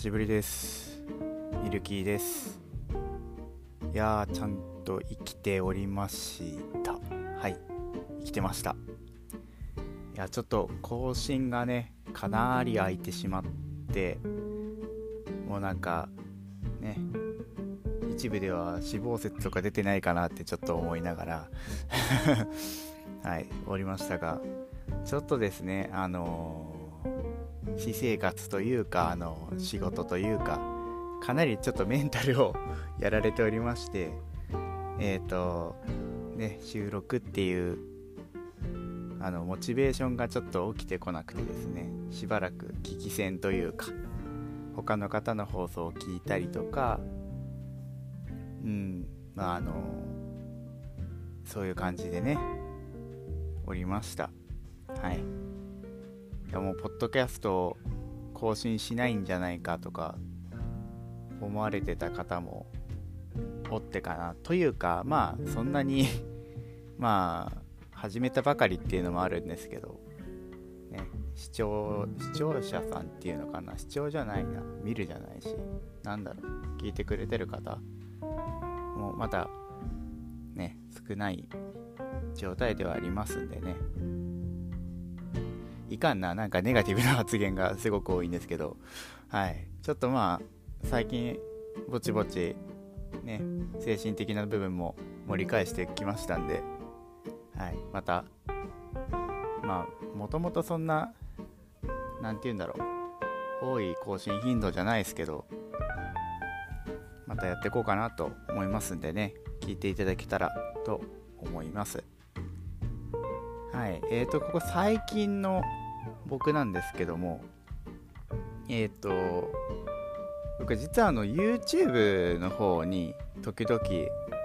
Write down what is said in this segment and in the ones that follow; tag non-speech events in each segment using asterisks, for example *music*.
しぶりです。ミルキーです。いやーちゃんと生きておりました。はい。生きてました。いやちょっと更新がねかなり空いてしまってもうなんかね一部では死亡説とか出てないかなってちょっと思いながら。*laughs* はいおりましたがちょっとですねあのー、私生活というかあの仕事というかかなりちょっとメンタルを *laughs* やられておりましてえっ、ー、とね収録っていうあのモチベーションがちょっと起きてこなくてですねしばらく聞き戦というか他の方の放送を聞いたりとかうんまああのそういう感じでねおりました。はい。いやもうポッドキャストを更新しないんじゃないかとか思われてた方もおってかな。というかまあそんなに *laughs* まあ始めたばかりっていうのもあるんですけどね視聴視聴者さんっていうのかな。視聴じゃないな。見るじゃないしなんだろう。聞いてくれてる方もうまだね少ない状態ではありますんでね。いかんななんかネガティブな発言がすごく多いんですけど。はい。ちょっとまあ最近ぼちぼちね精神的な部分も盛り返してきましたんで。はい。またまあもともとそんな何て言うんだろう。多い更新頻度じゃないですけどまたやっていこうかなと思いますんでね。聞いていただけたらと思います。はい。えーとここ最近の僕なんですけどもえっ、ー、と僕実はあの YouTube の方に時々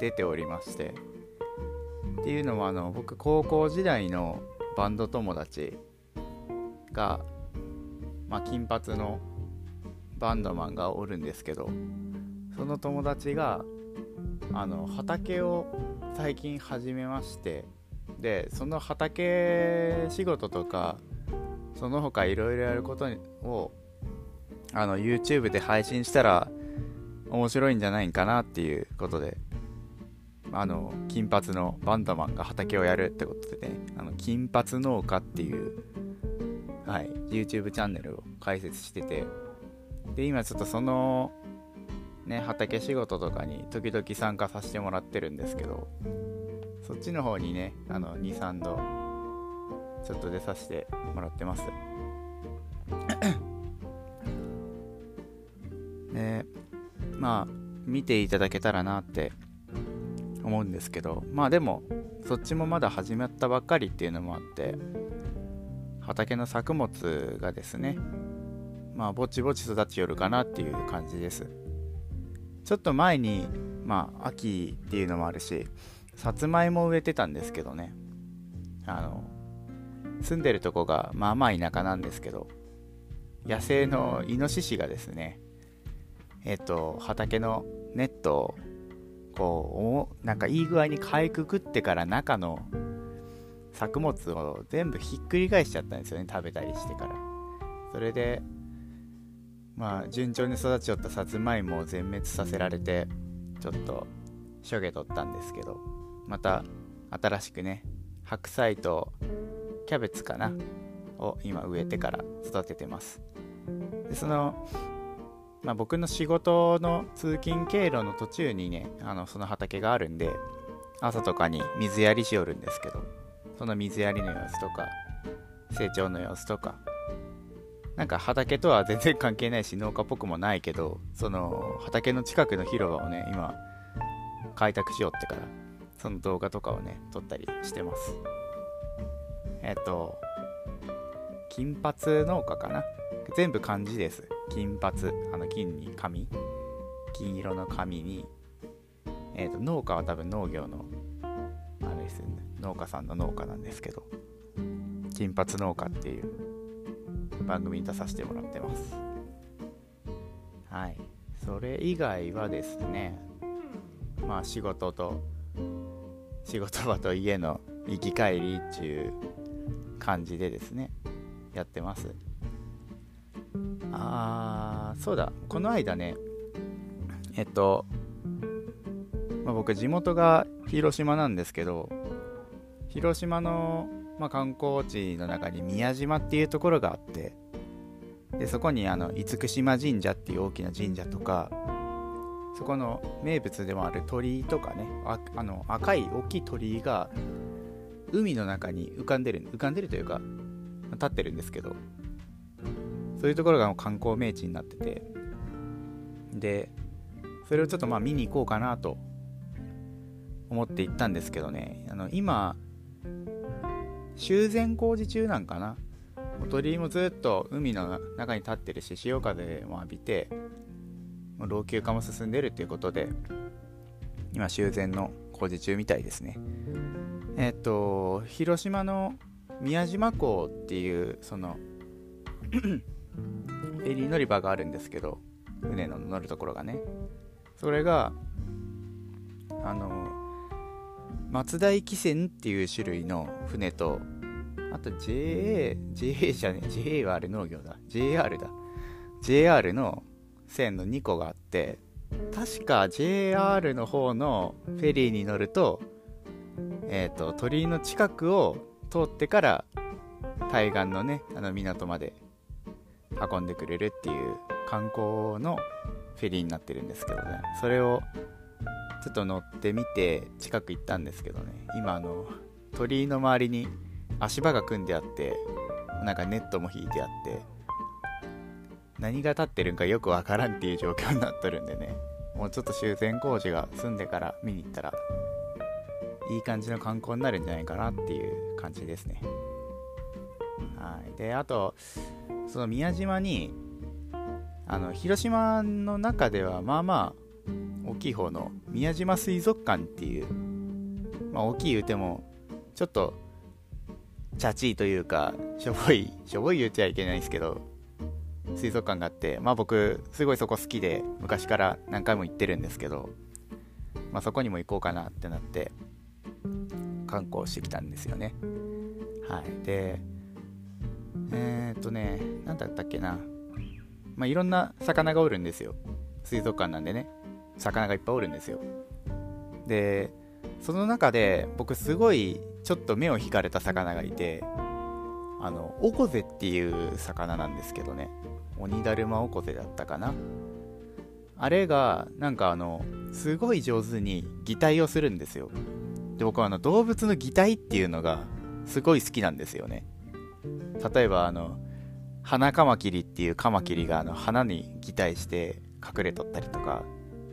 出ておりましてっていうのはあの僕高校時代のバンド友達が、まあ、金髪のバンドマンがおるんですけどその友達があの畑を最近始めましてでその畑仕事とかその他いろいろやることをあの YouTube で配信したら面白いんじゃないかなっていうことであの金髪のバンドマンが畑をやるってことでねあの金髪農家っていう、はい、YouTube チャンネルを開設しててで今ちょっとそのね畑仕事とかに時々参加させてもらってるんですけどそっちの方にねあの23度ちょっと出させてもらってます。で *coughs* まあ見ていただけたらなって思うんですけどまあでもそっちもまだ始まったばっかりっていうのもあって畑の作物がですねまあぼちぼち育ちよるかなっていう感じです。ちょっと前にまあ秋っていうのもあるしさつまいも植えてたんですけどね。あの住んでるとこがまあまあ田舎なんですけど野生のイノシシがですねえっ、と畑のネットをこうなんかいい具合にかいくくってから中の作物を全部ひっくり返しちゃったんですよね食べたりしてから。それでまあ順調に育ちよったさつまいもを全滅させられてちょっとしょげとったんですけど。また新しくね白菜とキャベツかなを今植えてから育ててます。でその、まあ、僕の仕事の通勤経路の途中にねあのその畑があるんで朝とかに水やりしよるんですけどその水やりの様子とか成長の様子とかなんか畑とは全然関係ないし農家っぽくもないけどその畑の近くの広場をね今開拓しようってからその動画とかをね撮ったりしてますえっと、金髪農家かな？全部漢字です。金髪。あの、金に髪。金色の髪に、えっと、農家は多分農業の、あれですね、農家さんの農家なんですけど、金髪農家っていう番組に出させてもらってます。はい。それ以外はですね、まあ仕事と、仕事場と家の行き帰りっていう感じでですねやってます。あーそうだ。この間ねえっと、まあ、僕地元が広島なんですけど広島の、まあ、観光地の中に宮島っていうところがあってでそこにあの厳島神社っていう大きな神社とかそこの名物でもある鳥居とかねああの赤い大きい鳥居が海の中に浮かんでる浮かんでるというか立ってるんですけどそういうところが観光名地になっててでそれをちょっとまあ見に行こうかなと思って行ったんですけどねあの今修繕工事中なんかな。鳥居もずっと海の中に立ってるし潮風も浴びて老朽化も進んでるっていうことで今修繕の工事中みたいですねえっと広島の宮島港っていうその *clears throat* フェリー乗り場があるんですけど船の乗るところがねそれがあの松田汽船っていう種類の船とあと JA、JA じゃね JA はあれ農業だ。JR だ。JR の線の2個があって、確か JR の方のフェリーに乗ると、えっ、ー、と、鳥居の近くを通ってから対岸のね、あの港まで運んでくれるっていう観光のフェリーになってるんですけどね。それをちょっと乗ってみて近く行ったんですけどね。今あの、鳥居の周りに足場が組んであってなんかネットも引いてあって何が立ってるんかよくわからんっていう状況になっとるんでね。もうちょっと修繕工事が済んでから見に行ったらいい感じの観光になるんじゃないかなっていう感じですね。はい。であとその宮島にあの広島の中ではまあまあ大きい方の宮島水族館っていう、まあ、大きい言うてもちょっとチャチーというか、しょぼい、しょぼい言っちゃいけないんですけど、水族館があって、まあ僕、すごいそこ好きで、昔から何回も行ってるんですけど、まあそこにも行こうかなってなって、観光してきたんですよね。はい。で、えー、っとね、何だったっけな。まあいろんな魚がおるんですよ。水族館なんでね。魚がいっぱいおるんですよ。で、その中で僕すごいちょっと目を引かれた魚がいてあのオコゼっていう魚なんですけどねオニダルマオコゼだったかな。あれがなんかあのすごい上手に擬態をするんですよ。で僕はあの動物の擬態っていうのがすごい好きなんですよね。例えばあの花カマキリっていうカマキリがあの花に擬態して隠れとったりとか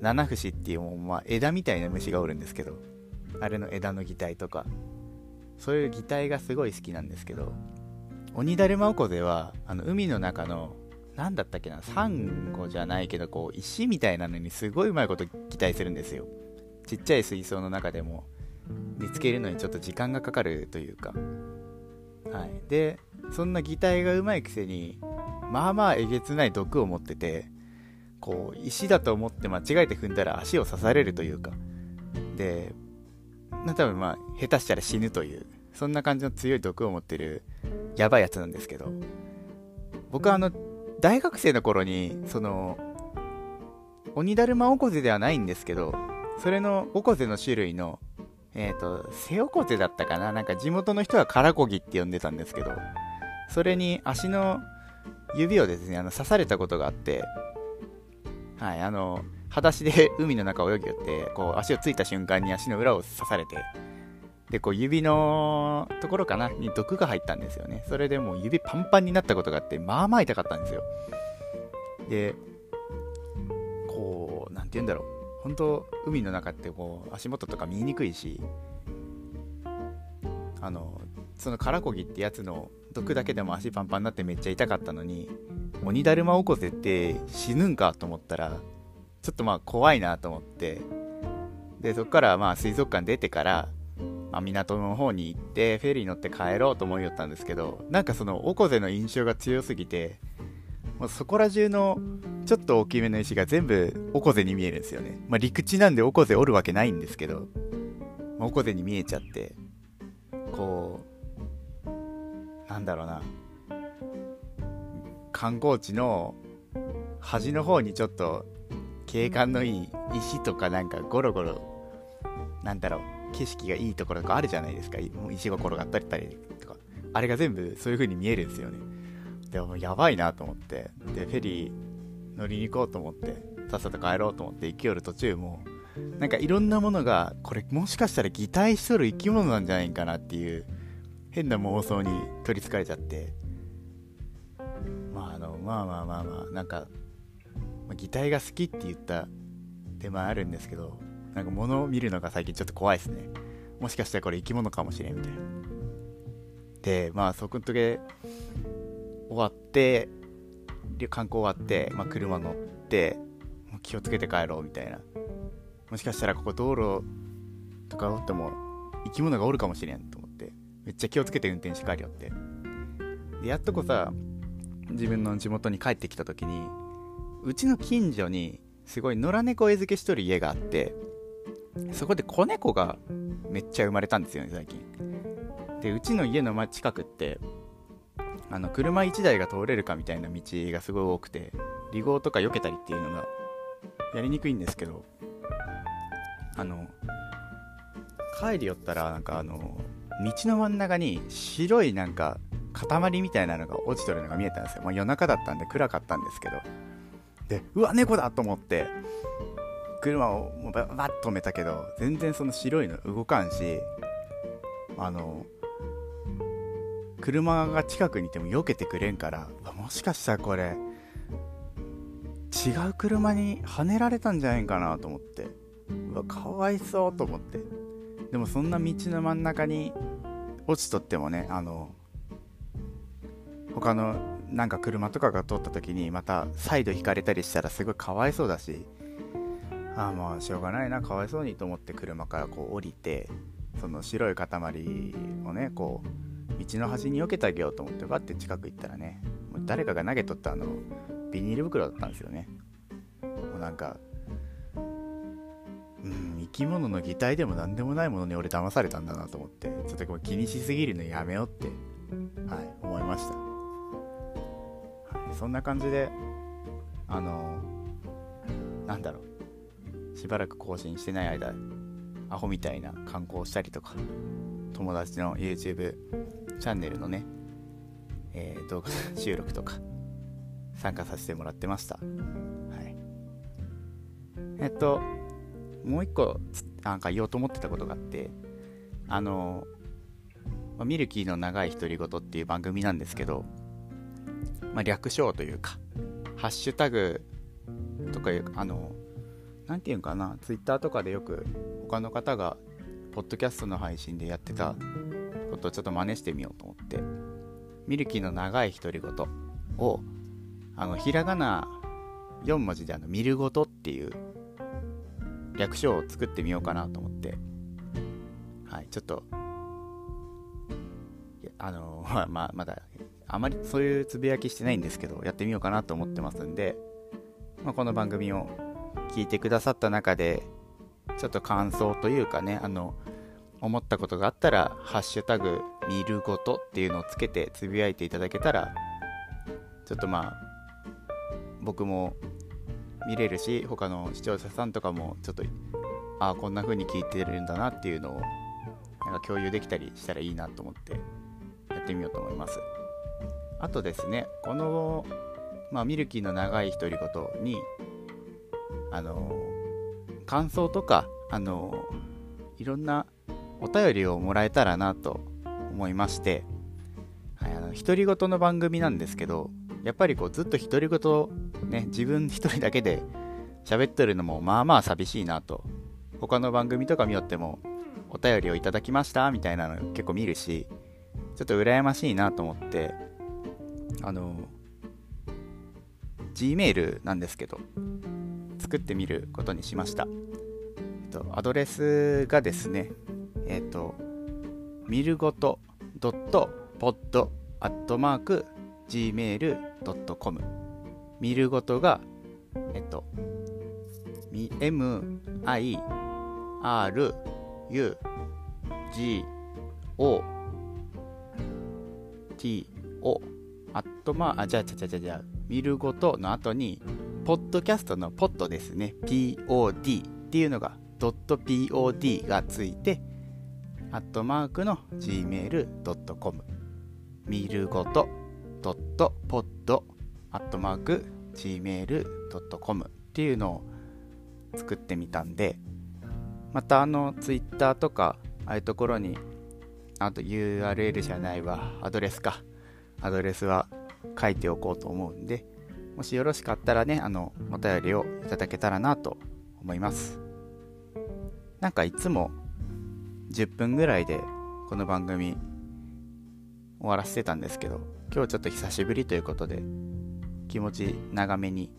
七節っていう、まあ、枝みたいな虫がおるんですけどあれの枝の擬態とか。そういう擬態がすごい好きなんですけど鬼だるまおこぜはあの海の中の何だったっけな？サンゴじゃないけどこう石みたいなのにすごいうまいこと擬態するんですよ。ちっちゃい水槽の中でも。見つけるのにちょっと時間がかかるというか。はい。でそんな擬態がうまいくせにまあまあえげつない毒を持っててこう石だと思って間違えて踏んだら足を刺されるというか。で多分まあ下手したら死ぬというそんな感じの強い毒を持ってるやばいやつなんですけど。僕はあの大学生の頃にその鬼だるまオコゼではないんですけどそれのオコゼの種類のえっ、ー、とセオコゼだったかな？なんか地元の人はカラコギって呼んでたんですけどそれに足の指をですねあの刺されたことがあってはいあの裸足で海の中を泳ぎよって、こう足をついた瞬間に足の裏を刺されて、で、こう指のところかなに毒が入ったんですよね。それでもう指パンパンになったことがあって、まあまあ痛かったんですよ。で、こう、なんて言うんだろう。本当海の中ってこう足元とか見えにくいし、あの、そのカラコギってやつの毒だけでも足パンパンになってめっちゃ痛かったのに、鬼だるま起こせって死ぬんかと思ったら、ちょっとまあ怖いなと思って、で、そこからまあ水族館出てから、まあ、港の方に行ってフェリー乗って帰ろうと思いよったんですけどなんかそのオコゼの印象が強すぎてもうそこら中のちょっと大きめの石が全部オコゼに見えるんですよね、まあ、陸地なんでオコゼおるわけないんですけど、まあ、オコゼに見えちゃってこうなんだろうな。観光地の端の方にちょっと景観のいい石とかなんかゴロゴロなんだろう。景色がいいところとかあるじゃないですか。石が転がったりとか。あれが全部そういう風に見えるんですよね。でもやばいなと思って。でフェリー乗りに行こうと思って。さっさと帰ろうと思って行きよる途中もなんかいろんなものがこれもしかしたら擬態しとる生き物なんじゃないかなっていう変な妄想に取りつかれちゃって。まああのまあまあまあまあなんか、擬態が好きって言った手前あるんですけどなんか物を見るのが最近ちょっと怖いですね。もしかしたらこれ生き物かもしれんみたいな。でまあそこの時終わって観光終わって、まあ、車乗ってもう気をつけて帰ろうみたいな。もしかしたらここ道路とかおっても生き物がおるかもしれんと思ってめっちゃ気をつけて運転して帰るよって。でやっとこさ自分の地元に帰ってきた時にうちの近所にすごい野良猫餌付けしとる家があってそこで子猫がめっちゃ生まれたんですよね最近。でうちの家の近くってあの車1台が通れるかみたいな道がすごい多くて離合とか避けたりっていうのがやりにくいんですけどあの帰り寄ったらなんかあの道の真ん中に白いなんか塊みたいなのが落ちとるのが見えたんですよ、まあ、夜中だったんで暗かったんですけど。でうわ猫だと思って車をもうバッと止めたけど全然その白いの動かんしあの車が近くにいても避けてくれんからもしかしたらこれ違う車にはねられたんじゃないかなと思ってうわかわいそうと思って。でもそんな道の真ん中に落ちとってもねあの他のなんか車とかが通った時にまた再度引かれたりしたらすごいかわいそうだしああまあしょうがないなかわいそうにと思って車からこう降りてその白い塊をねこう道の端に避けてあげようと思ってバッて近く行ったらねもう誰かが投げとったあのビニール袋だったんですよね。もうなんかうん生き物の擬態でも何でもないものに俺騙されたんだなと思ってちょっとこう気にしすぎるのやめようってはい思いました、はい、そんな感じであの、なんだろう。しばらく更新してない間アホみたいな観光したりとか友達の YouTube チャンネルのね、えー、動画収録とか参加させてもらってました。はい。えっと、もう一個、なんか言おうと思ってたことがあって、あの、ミルキーの長い独り言っていう番組なんですけど、まあ、略称というか、ハッシュタグとかいう、あの、なんていうかな、ツイッターとかでよく他の方が、ポッドキャストの配信でやってたことをちょっと真似してみようと思って、ミルキーの長い独り言をあのひらがな4文字であの見るごとっていう略称を作ってみようかなと思ってはいちょっとあの *laughs* ま、まあ、まだあまりそういうつぶやきしてないんですけどやってみようかなと思ってますんで、まあ、この番組を聞いてくださった中でちょっと感想というかねあの思ったことがあったら「ハッシュタグ見るごと」っていうのをつけてつぶやいていただけたらちょっとまあ僕も見れるし他の視聴者さんとかもちょっとああこんな風に聞いてるんだなっていうのをなんか共有できたりしたらいいなと思ってやってみようと思います。あとですねこの、まあ、ミルキーの長い独り言にあの感想とかあのいろんなお便りをもらえたらなと思いまして、はい、あの独り言の番組なんですけどやっぱりこうずっと独り言ね自分一人だけで喋ってるのもまあまあ寂しいなと他の番組とか見よってもお便りをいただきましたみたいなの結構見るしちょっと羨ましいなと思ってあの Gmail なんですけど作ってみることにしました、えっと、アドレスがですねえっとミルゴトドットポッドアットマーク gmail.com 見るごとが、えっと、m, i, r, u, g, o, t, o, あとまあ、あ、じゃあ、じゃあ、じゃあ、じゃあ、見るごとの後に、ポッドキャストのポッドですね。POD っていうのが、ドット .pod がついて、アットマークの gmail.com 見るごとドットポッドアットマーク gmail.com っていうのを作ってみたんで、またあの、ツイッターとか、ああいうところに、あと URL じゃないわ、アドレスか。アドレスは書いておこうと思うんで、もしよろしかったらね、あの、お便りをいただけたらなと思います。なんかいつも10分ぐらいでこの番組終わらせてたんですけど、今日ちょっと久しぶりということで、気持ち長めに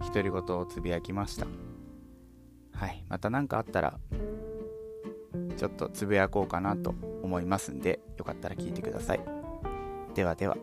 独り言をつぶやきました。はい。また何かあったら、ちょっとつぶやこうかなと思いますんで、よかったら聞いてください。ではでは。